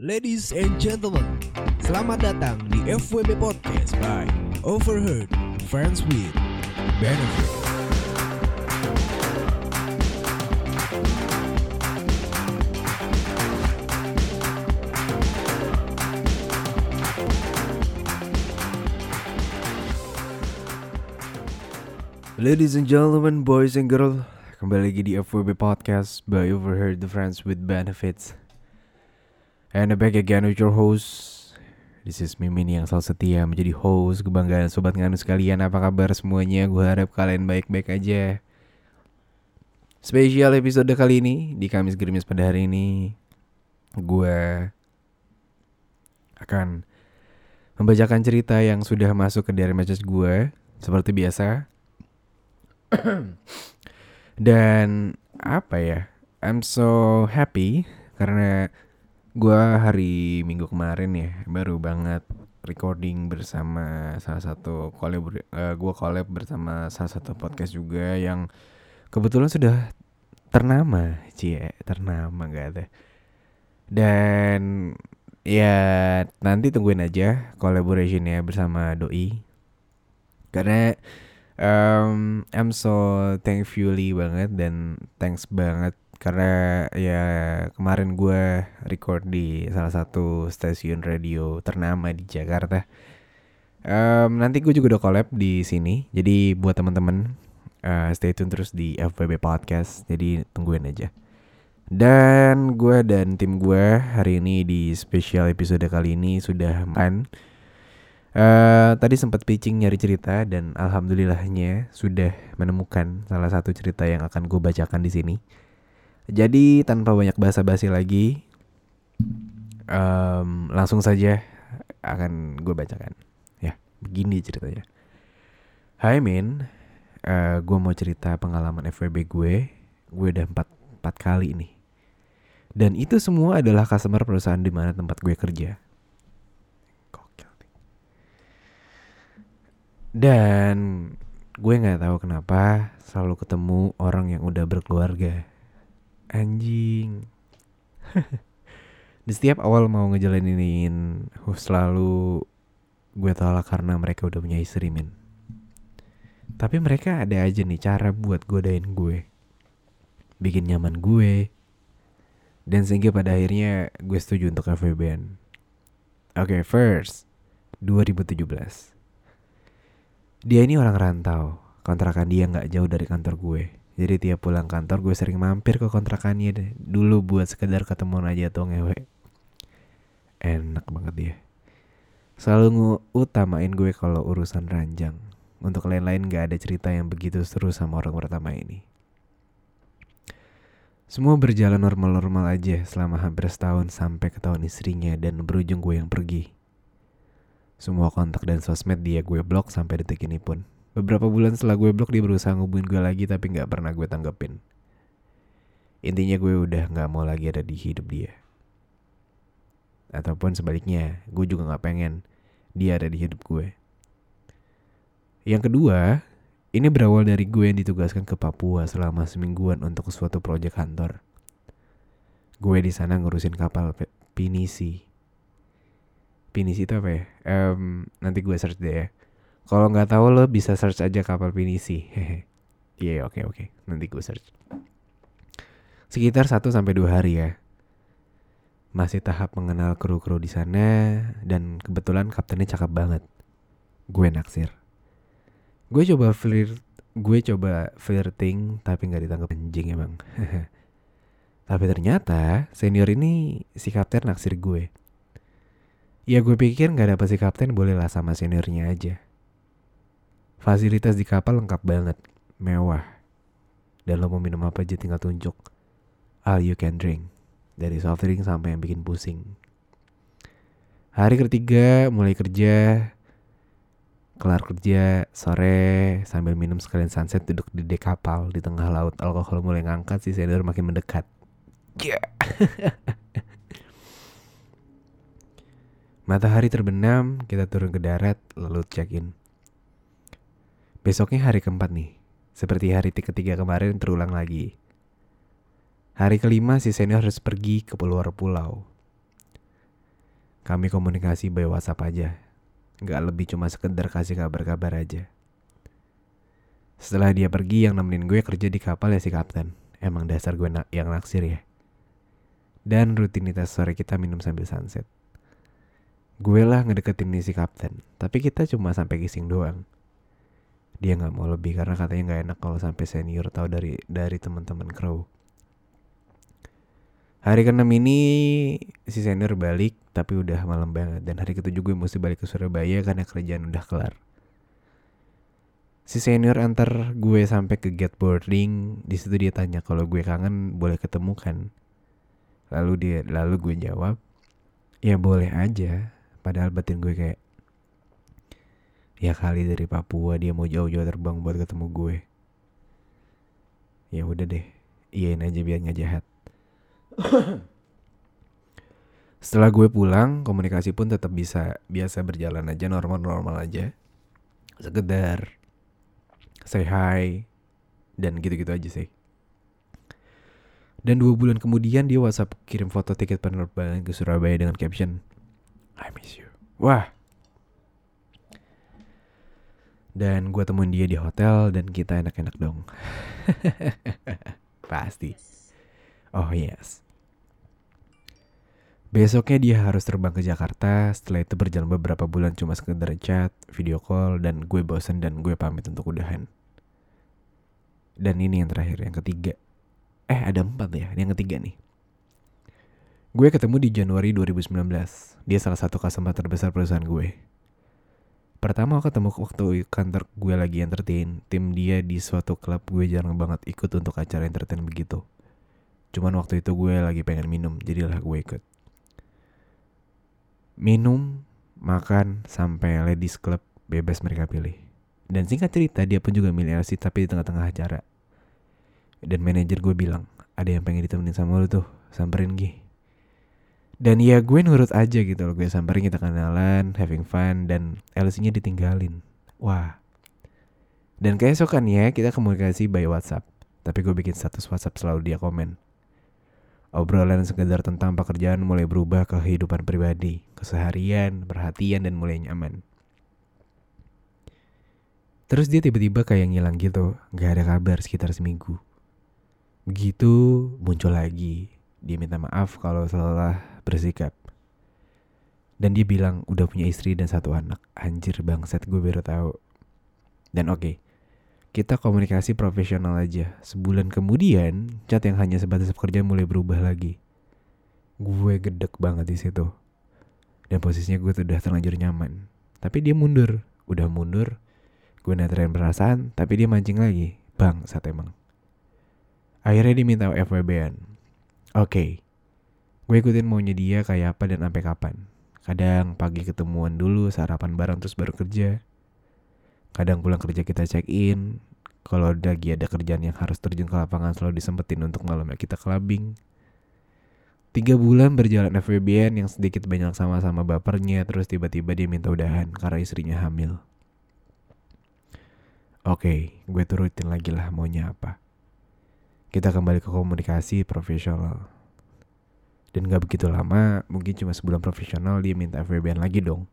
Ladies and gentlemen, selamat datang di FWB Podcast by Overheard Friends with Benefit. Ladies and gentlemen, boys and girls, kembali lagi di FWB Podcast by Overheard the Friends with Benefits. And back again with your host. This is Mimin yang selalu setia menjadi host kebanggaan sobat nganu sekalian. Apa kabar semuanya? Gue harap kalian baik-baik aja. Spesial episode kali ini di Kamis Gerimis pada hari ini gue akan membacakan cerita yang sudah masuk ke diary message gue seperti biasa. Dan apa ya? I'm so happy karena gua hari Minggu kemarin ya baru banget recording bersama salah satu collab uh, gua collab bersama salah satu podcast juga yang kebetulan sudah ternama, cie, ternama gak ada. Dan ya nanti tungguin aja collaborationnya bersama doi. Karena um, I'm so thankfully banget dan thanks banget karena ya kemarin gue record di salah satu stasiun radio ternama di Jakarta. Um, nanti gue juga udah collab di sini, jadi buat teman-teman uh, stay tune terus di FBB Podcast, jadi tungguin aja. Dan gue dan tim gue hari ini di special episode kali ini sudah makan. Uh, tadi sempat pitching nyari cerita dan alhamdulillahnya sudah menemukan salah satu cerita yang akan gue bacakan di sini. Jadi tanpa banyak basa-basi lagi, um, langsung saja akan gue bacakan. Ya, begini ceritanya. Hai Min, uh, gue mau cerita pengalaman FWB gue. Gue udah empat, empat kali nih. Dan itu semua adalah customer perusahaan di mana tempat gue kerja. Dan gue nggak tahu kenapa selalu ketemu orang yang udah berkeluarga. Anjing. Di setiap awal mau ngejalanin selalu gue tolak karena mereka udah punya istri min. Tapi mereka ada aja nih cara buat godain gue. Bikin nyaman gue. Dan sehingga pada akhirnya gue setuju untuk FVBN. Oke, okay, first 2017. Dia ini orang rantau. Kontrakan dia nggak jauh dari kantor gue. Jadi tiap pulang kantor gue sering mampir ke kontrakannya deh. Dulu buat sekedar ketemuan aja tuh ngewe. Enak banget dia. Selalu utamain gue kalau urusan ranjang. Untuk lain-lain gak ada cerita yang begitu seru sama orang pertama ini. Semua berjalan normal-normal aja selama hampir setahun sampai ketahuan istrinya dan berujung gue yang pergi. Semua kontak dan sosmed dia gue blok sampai detik ini pun. Beberapa bulan setelah gue blok dia berusaha ngubungin gue lagi tapi gak pernah gue tanggepin. Intinya gue udah gak mau lagi ada di hidup dia. Ataupun sebaliknya, gue juga gak pengen dia ada di hidup gue. Yang kedua, ini berawal dari gue yang ditugaskan ke Papua selama semingguan untuk suatu proyek kantor. Gue di sana ngurusin kapal pinisi. Pinisi itu apa ya? Um, nanti gue search deh ya. Kalau nggak tahu lo bisa search aja kapal pinisi. Iya yeah, oke okay, oke. Okay. Nanti gue search. Sekitar 1 sampai dua hari ya. Masih tahap mengenal kru-kru di sana dan kebetulan kaptennya cakep banget. Gue naksir. Gue coba flirt, gue coba flirting tapi nggak ditangkap anjing emang. tapi ternyata senior ini si kapten naksir gue. Ya gue pikir nggak dapet si kapten bolehlah sama seniornya aja. Fasilitas di kapal lengkap banget, mewah. Dan lo mau minum apa aja tinggal tunjuk. All you can drink. Dari soft drink sampai yang bikin pusing. Hari ketiga mulai kerja. Kelar kerja sore sambil minum sekalian sunset duduk di dek kapal di tengah laut. Alkohol mulai ngangkat si senior makin mendekat. Yeah. Matahari terbenam, kita turun ke darat lalu check-in. Besoknya hari keempat nih. Seperti hari ketiga kemarin terulang lagi. Hari kelima si senior harus pergi ke luar pulau. Kami komunikasi by WhatsApp aja. Nggak lebih cuma sekedar kasih kabar-kabar aja. Setelah dia pergi yang nemenin gue kerja di kapal ya si kapten. Emang dasar gue na yang naksir ya. Dan rutinitas sore kita minum sambil sunset. Gue lah ngedeketin nih si kapten. Tapi kita cuma sampai kissing doang. Dia nggak mau lebih karena katanya nggak enak kalau sampai senior tahu dari dari teman-teman kru. Hari ke-6 ini si senior balik tapi udah malam banget dan hari ketujuh gue mesti balik ke Surabaya karena kerjaan udah kelar. Si senior antar gue sampai ke gate boarding, di situ dia tanya kalau gue kangen boleh ketemu kan. Lalu dia lalu gue jawab, "Ya boleh aja." Padahal batin gue kayak ya kali dari Papua dia mau jauh-jauh terbang buat ketemu gue. Ya udah deh, iyain aja biar nggak jahat. Setelah gue pulang, komunikasi pun tetap bisa biasa berjalan aja normal-normal aja. Sekedar say hi dan gitu-gitu aja sih. Dan dua bulan kemudian dia WhatsApp kirim foto tiket penerbangan ke Surabaya dengan caption I miss you. Wah. Dan gue temuin dia di hotel dan kita enak-enak dong. Pasti. Oh yes. Besoknya dia harus terbang ke Jakarta. Setelah itu berjalan beberapa bulan cuma sekedar chat, video call, dan gue bosen dan gue pamit untuk udahan. Dan ini yang terakhir, yang ketiga. Eh ada empat ya, yang ketiga nih. Gue ketemu di Januari 2019. Dia salah satu customer terbesar perusahaan gue. Pertama ketemu waktu kantor gue lagi entertain. Tim dia di suatu klub gue jarang banget ikut untuk acara entertain begitu. Cuman waktu itu gue lagi pengen minum, jadilah gue ikut minum, makan, sampai ladies club bebas mereka pilih. Dan singkat cerita dia pun juga milih LC tapi di tengah-tengah acara. Dan manajer gue bilang, ada yang pengen ditemenin sama lu tuh, samperin Gi. Dan ya gue nurut aja gitu loh, gue samperin kita kenalan, having fun, dan LC-nya ditinggalin. Wah. Dan keesokan ya kita komunikasi by WhatsApp. Tapi gue bikin status WhatsApp selalu dia komen. Obrolan sekedar tentang pekerjaan mulai berubah ke kehidupan pribadi, keseharian, perhatian, dan mulai nyaman. Terus dia tiba-tiba kayak ngilang gitu, gak ada kabar sekitar seminggu. Begitu muncul lagi, dia minta maaf kalau salah bersikap. Dan dia bilang udah punya istri dan satu anak. Anjir bangset gue baru tahu. Dan oke, okay, kita komunikasi profesional aja. Sebulan kemudian, chat yang hanya sebatas pekerjaan mulai berubah lagi. Gue gedek banget di situ. Dan posisinya gue sudah terlanjur nyaman. Tapi dia mundur. Udah mundur. Gue neterin perasaan, tapi dia mancing lagi. Bang, saat emang. Akhirnya dia minta FWB-an. Oke. Okay. Gue ikutin maunya dia kayak apa dan sampai kapan. Kadang pagi ketemuan dulu, sarapan bareng terus baru kerja Kadang pulang kerja kita check in. Kalau lagi ada kerjaan yang harus terjun ke lapangan selalu disempetin untuk malamnya kita clubbing. Tiga bulan berjalan FWBN yang sedikit banyak sama-sama bapernya terus tiba-tiba dia minta udahan karena istrinya hamil. Oke, okay, gue turutin lagi lah maunya apa. Kita kembali ke komunikasi profesional. Dan gak begitu lama, mungkin cuma sebulan profesional dia minta FWBN lagi dong.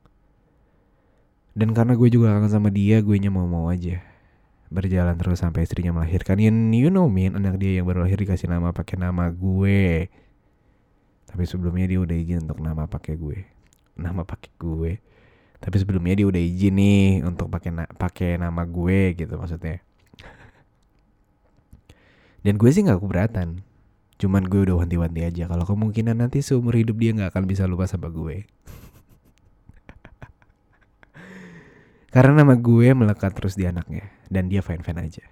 Dan karena gue juga kangen sama dia, gue nya mau-mau aja. Berjalan terus sampai istrinya melahirkan. You, you know me, anak dia yang baru lahir dikasih nama pakai nama gue. Tapi sebelumnya dia udah izin untuk nama pakai gue. Nama pakai gue. Tapi sebelumnya dia udah izin nih untuk pakai na pakai nama gue gitu maksudnya. Dan gue sih nggak keberatan. Cuman gue udah wanti-wanti aja kalau kemungkinan nanti seumur hidup dia nggak akan bisa lupa sama gue. Karena nama gue melekat terus di anaknya dan dia fine-fine aja.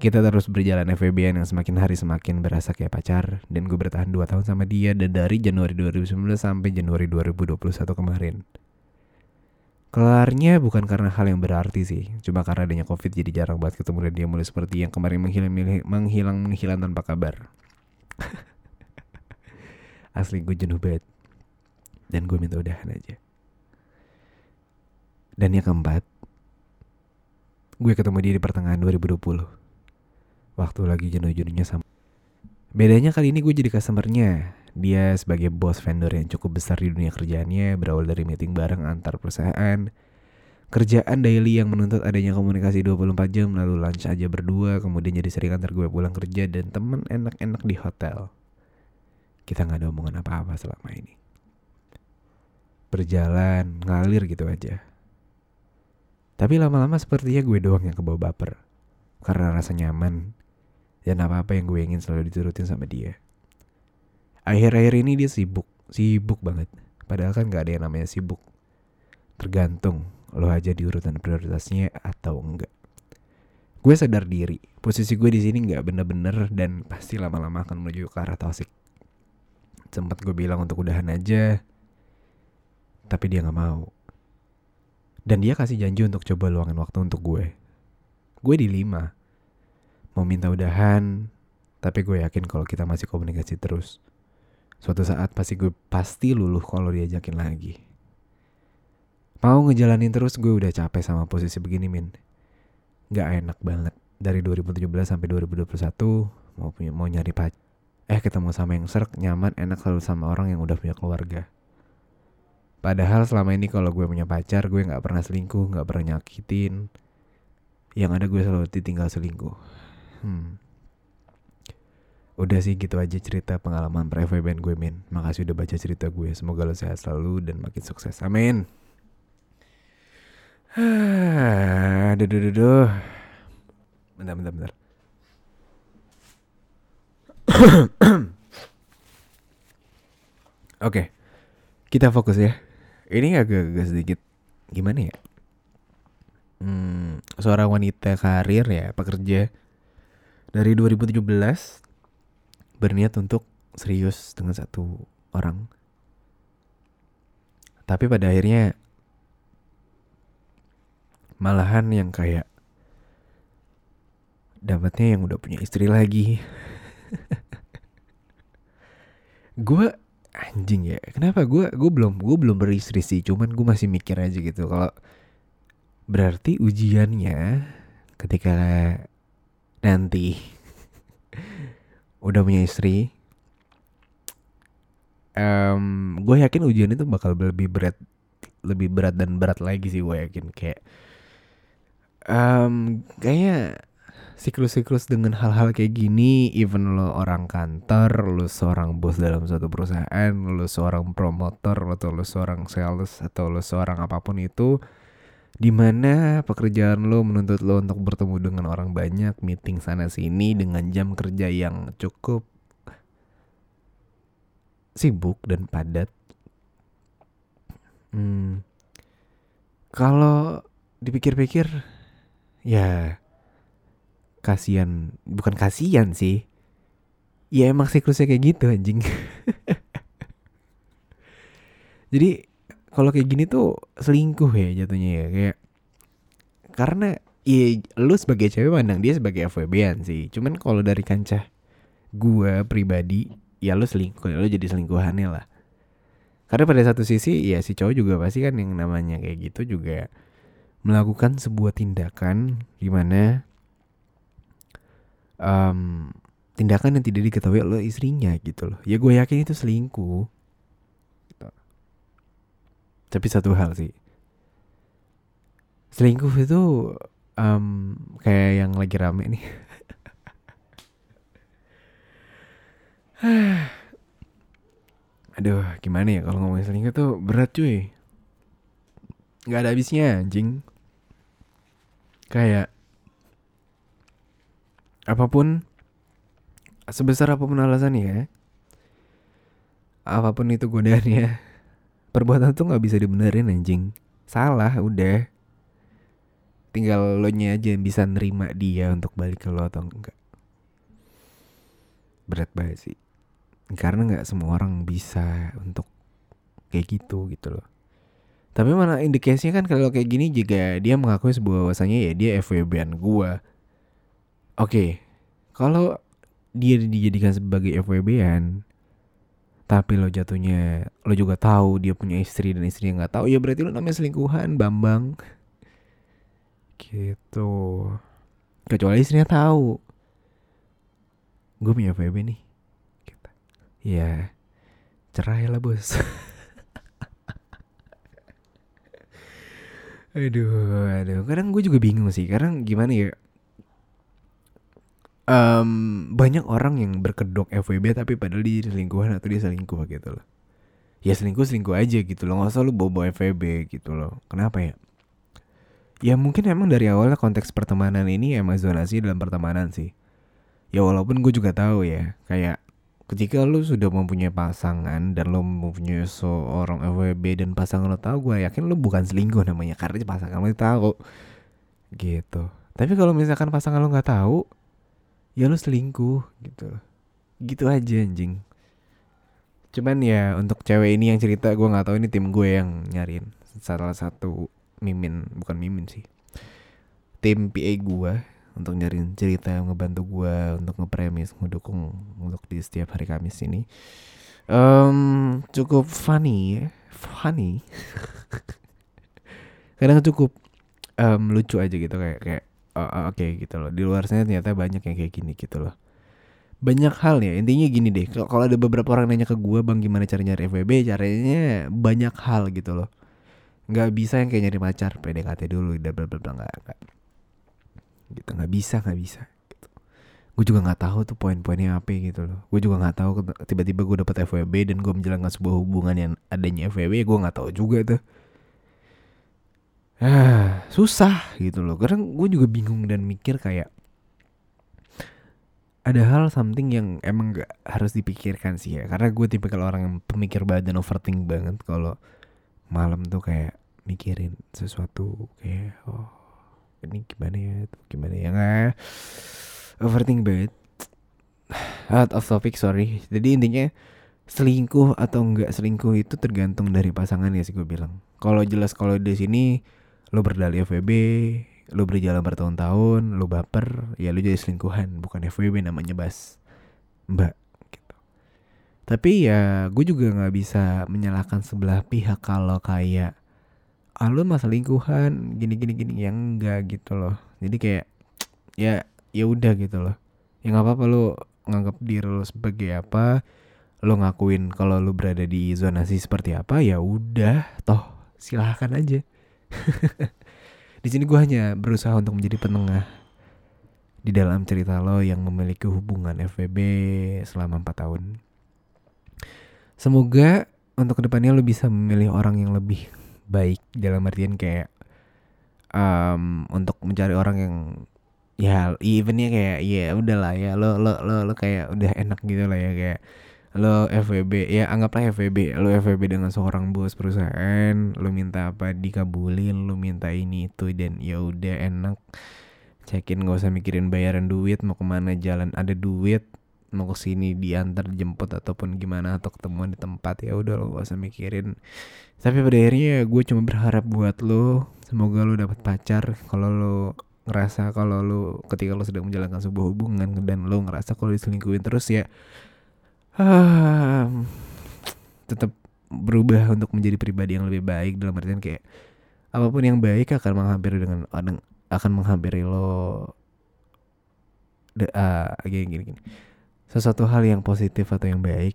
Kita terus berjalan FVBN yang semakin hari semakin berasa kayak pacar dan gue bertahan 2 tahun sama dia dan dari Januari 2019 sampai Januari 2021 kemarin. Kelarnya bukan karena hal yang berarti sih, cuma karena adanya covid jadi jarang banget ketemu dan dia mulai seperti yang kemarin menghilang menghilang menghilang tanpa kabar. Asli gue jenuh banget dan gue minta udahan aja. Dan yang keempat, gue ketemu dia di pertengahan 2020. Waktu lagi jenuh-jenuhnya sama. Bedanya kali ini gue jadi customernya. Dia sebagai bos vendor yang cukup besar di dunia kerjaannya, berawal dari meeting bareng antar perusahaan, kerjaan daily yang menuntut adanya komunikasi 24 jam, lalu lunch aja berdua, kemudian jadi sering antar gue pulang kerja dan temen enak-enak di hotel. Kita nggak ada omongan apa-apa selama ini. Berjalan, ngalir gitu aja. Tapi lama-lama sepertinya gue doang yang kebawa baper. Karena rasa nyaman dan apa-apa yang gue ingin selalu diturutin sama dia. Akhir-akhir ini dia sibuk, sibuk banget. Padahal kan gak ada yang namanya sibuk. Tergantung lo aja di urutan prioritasnya atau enggak. Gue sadar diri, posisi gue di sini nggak bener-bener dan pasti lama-lama akan menuju ke arah toxic. Sempat gue bilang untuk udahan aja, tapi dia nggak mau. Dan dia kasih janji untuk coba luangin waktu untuk gue. Gue di lima. Mau minta udahan, tapi gue yakin kalau kita masih komunikasi terus. Suatu saat pasti gue pasti luluh kalau diajakin lagi. Mau ngejalanin terus gue udah capek sama posisi begini min. Gak enak banget. Dari 2017 sampai 2021 mau punya mau nyari pacar. Eh ketemu sama yang serk nyaman enak selalu sama orang yang udah punya keluarga. Padahal selama ini kalau gue punya pacar gue nggak pernah selingkuh, nggak pernah nyakitin. Yang ada gue selalu ditinggal selingkuh. Hmm. Udah sih gitu aja cerita pengalaman pre-FWBN gue Min Makasih udah baca cerita gue Semoga lo sehat selalu dan makin sukses Amin Aduh, duh, duh, duh. Bentar, bentar, bentar. Oke, kita fokus ya. Ini agak-agak sedikit gimana ya? Hmm, seorang wanita karir ya, pekerja dari 2017 berniat untuk serius dengan satu orang. Tapi pada akhirnya malahan yang kayak dapatnya yang udah punya istri lagi. gue anjing ya, kenapa gue gue belum gue belum beristri sih, cuman gue masih mikir aja gitu kalau berarti ujiannya ketika nanti udah punya istri um, gue yakin ujian itu bakal lebih berat lebih berat dan berat lagi sih gue yakin. Kayak um, kayaknya siklus-siklus dengan hal-hal kayak gini even lo orang kantor lo seorang bos dalam suatu perusahaan lo seorang promotor atau lo seorang sales atau lo seorang apa pun itu di mana pekerjaan lo menuntut lo untuk bertemu dengan orang banyak, meeting sana sini dengan jam kerja yang cukup sibuk dan padat. Hmm, kalau dipikir-pikir, ya kasihan, bukan kasihan sih. Ya emang siklusnya kayak gitu anjing. Jadi kalau kayak gini tuh selingkuh ya jatuhnya ya kayak karena ya lu sebagai cewek pandang dia sebagai FWB-an sih. Cuman kalau dari kancah gua pribadi ya lu selingkuh lu jadi selingkuhannya lah. Karena pada satu sisi ya si cowok juga pasti kan yang namanya kayak gitu juga melakukan sebuah tindakan gimana um, tindakan yang tidak diketahui oleh istrinya gitu loh. Ya gue yakin itu selingkuh tapi satu hal sih. Selingkuh itu um, kayak yang lagi rame nih. Aduh gimana ya kalau ngomongin selingkuh tuh berat cuy. Nggak ada habisnya anjing. Kayak apa pun sebesar apa pun alasannya ya apa pun itu godaannya perbuatan tuh nggak bisa dibenerin anjing. Salah udah. Tinggal lo nya aja yang bisa nerima dia untuk balik ke lo atau enggak berat banget sih. Karena nggak semua orang bisa untuk kayak gitu gitu loh. Tapi mana indikasinya kan kalau kayak gini juga dia mengakui sebuah bahwasanya ya dia FWB-an gua. Oke okay, kalau dia dijadikan sebagai FWB-an tapi lo jatuhnya lo juga tahu dia punya istri dan istri yang nggak tahu ya berarti lo namanya selingkuhan bambang. Gitu. Kecuali istrinya tahu. Gue punya FWB nih. Ya cerai lah bos. Aduh aduh. Kadang gue juga bingung sih. Karena gimana ya um, banyak orang yang berkedok FWB tapi padahal dia selingkuhan atau dia selingkuh gitu loh. Ya selingkuh selingkuh aja gitu loh. Nggak usah lu bawa FWB gitu loh. Kenapa ya? Ya mungkin emang dari awalnya konteks pertemanan ini emang zonasi dalam pertemanan sih. Ya walaupun gue juga tahu ya kayak ketika lu sudah mempunyai pasangan dan lu mempunyai seorang FWB dan pasangan lo tahu gue yakin lu bukan selingkuh namanya karena pasangan lo tahu. Gitu. Tapi kalau misalkan pasangan lo nggak tahu ya lu selingkuh gitu. Gitu aja anjing. Cuman ya untuk cewek ini yang cerita gue nggak tahu ini tim gue yang nyariin salah satu mimin bukan mimin sih. Tim PA gue untuk nyariin cerita ngebantu gue untuk ngepremis ngedukung untuk di setiap hari Kamis ini. Um, cukup funny ya funny. Kadang cukup um, lucu aja gitu kayak kayak uh, oke okay, gitu loh. Di luar sana ternyata banyak yang kayak gini gitu loh. Banyak hal ya. Intinya gini deh kalau ada beberapa orang nanya ke gue bang gimana cara nyari FWB caranya banyak hal gitu loh. Nggak bisa yang kayak nyari pacar PDKT dulu dan bla bla bla nggak gitu nggak bisa nggak bisa gitu. gue juga nggak tahu tuh poin-poinnya apa gitu loh. Gue juga nggak tahu tiba-tiba gue dapet FWB dan gue menjalankan sebuah hubungan yang adanya FWB gue nggak tahu juga tuh ah susah gitu loh. Karena gue juga bingung dan mikir kayak ada hal something yang emang gak harus dipikirkan sih ya. Karena gue tipe kalau orang yang pemikir banget dan overthink banget kalau malam tuh kayak mikirin sesuatu kayak oh ini gimana ya gimana ya nggak overthink banget. Out of topic sorry. Jadi intinya selingkuh atau enggak selingkuh itu tergantung dari pasangan ya sih gue bilang. Kalau jelas kalau di sini lo berdalih FWB lo berjalan bertahun-tahun lo baper ya lo jadi selingkuhan. Bukan FWB namanya bas. Mbak gitu. Tapi ya gue juga nggak bisa menyalahkan sebelah pihak kalau kayak ah lu masa lingkuhan gini gini gini. Yang enggak gitu loh. Jadi kayak ya ya udah gitu loh. Ya nggak apa-apa lu nganggap diri lu sebagai apa lo ngakuin kalau lu berada di zonasi seperti apa ya udah toh silahkan aja di sini gue hanya berusaha untuk menjadi penengah di dalam cerita lo yang memiliki hubungan FVB selama 4 tahun. Semoga untuk ke depannya lo bisa memilih orang yang lebih baik dalam artian kayak um, untuk mencari orang yang ya evennya kayak ya udahlah ya lo lo lo lo kayak udah enak gitu lah ya kayak lo FWB ya anggaplah FWB lo FWB dengan seorang bos perusahaan lo minta apa dikabulin lo minta ini itu dan ya udah enak. Cekin gak usah mikirin bayaran duit mau ke mana jalan ada duit mau ke sini diantar jemput ataupun gimana atau ketemuan di tempat ya udah lo gak usah mikirin. Tapi pada akhirnya gue cuma berharap buat lo semoga lo dapat pacar kalau lo ngerasa kalau lo ketika lo sedang menjalankan sebuah hubungan dan lo ngerasa kalau diselingkuhin terus ya um, tetap berubah untuk menjadi pribadi yang lebih baik dalam artian kayak apa pun yang baik akan menghampiri dengan akan menghampiri lo. De, uh, gini gini gini. Sesuatu hal yang positif atau yang baik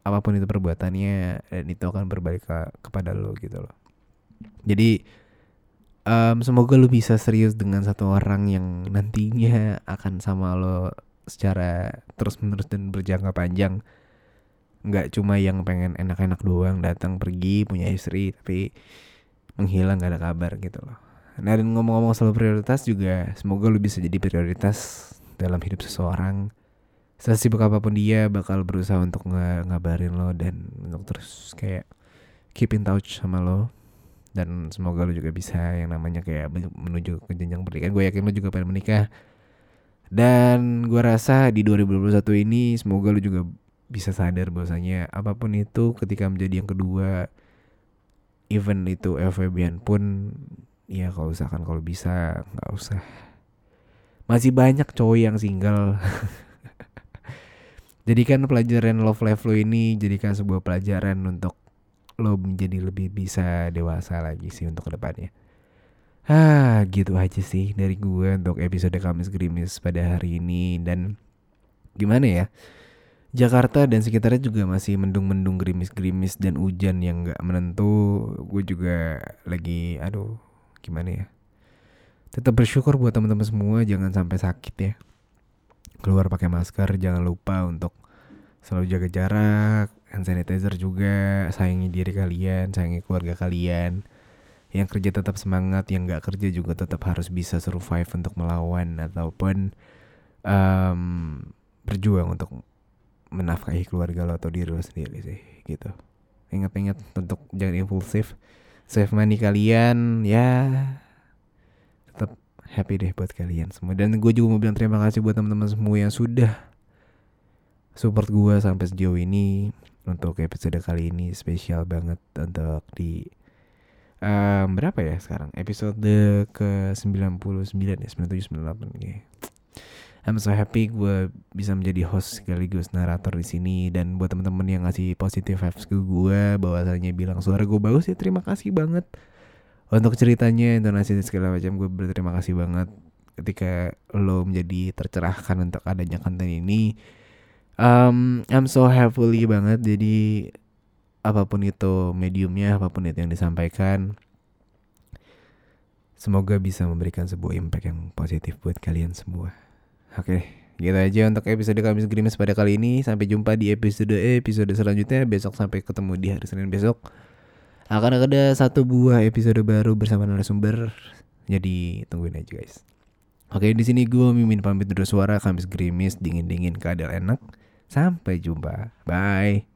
apa pun itu perbuatannya dan itu akan berbalik ke, kepada lo gitu loh. Jadi um, semoga lo bisa serius dengan satu orang yang nantinya akan sama lo secara terus menerus dan berjangka panjang. Nggak cuma yang pengen enak-enak doang datang pergi punya istri tapi menghilang gak ada kabar gitu loh. Nah dan ngomong-ngomong soal prioritas juga semoga lo bisa jadi prioritas dalam hidup seseorang. Sesibuk apa pun dia bakal berusaha untuk ng ngabarin lo dan untuk terus kayak keep in touch sama lo. Dan semoga lo juga bisa yang namanya kayak menuju ke jenjang pernikahan gue yakin lo juga pengen menikah dan gue rasa di 2021 ini semoga lo juga bisa sadar bahwasanya apa pun itu ketika menjadi yang kedua event itu FWB pun ya kalau usahakan kalau bisa nggak usah. Masih banyak cowok yang single. Jadikan pelajaran love life lo ini jadikan sebuah pelajaran untuk lo menjadi lebih bisa dewasa lagi sih untuk ke depannya ah gitu aja sih dari gue untuk episode Kamis Gerimis pada hari ini dan gimana ya Jakarta dan sekitarnya juga masih mendung-mendung gerimis-gerimis dan hujan yang nggak menentu. Gue juga lagi, aduh, gimana ya? Tetap bersyukur buat teman-teman semua, jangan sampai sakit ya. Keluar pakai masker, jangan lupa untuk selalu jaga jarak, hand sanitizer juga, sayangi diri kalian, sayangi keluarga kalian. Yang kerja tetap semangat, yang nggak kerja juga tetap harus bisa survive untuk melawan ataupun um, berjuang untuk menafkahi keluarga lo atau diri lo sendiri sih gitu. Ingat-ingat untuk jangan impulsif. Save money kalian ya. Tetap happy deh buat kalian semua. Dan gue juga mau bilang terima kasih buat teman-teman semua yang sudah support gue sampai sejauh ini untuk episode kali ini. Spesial banget untuk di um, berapa ya sekarang? Episode ke 99 ya? 97 98 kayak I'm so happy gue bisa menjadi host sekaligus narator di sini. Dan buat teman-teman yang ngasih positive vibes ke gue bahwasanya bilang suara gue bagus ya terima kasih banget. Untuk ceritanya intonasi segala macam gue berterima kasih banget ketika lo menjadi tercerahkan untuk adanya konten ini. Um, I'm so happy banget. Jadi apa pun itu mediumnya apa pun itu yang disampaikan semoga bisa memberikan sebuah impact yang positif buat kalian semua Oke, gitu aja untuk episode Kamis Grimes pada kali ini. Sampai jumpa di episode episode selanjutnya. Besok sampai ketemu di hari Senin besok. Akan ada satu buah episode baru bersama narasumber. Jadi tungguin aja guys. Oke, di sini gue mimin pamit dulu suara Kamis Grimis dingin-dingin keadaan enak. Sampai jumpa. Bye.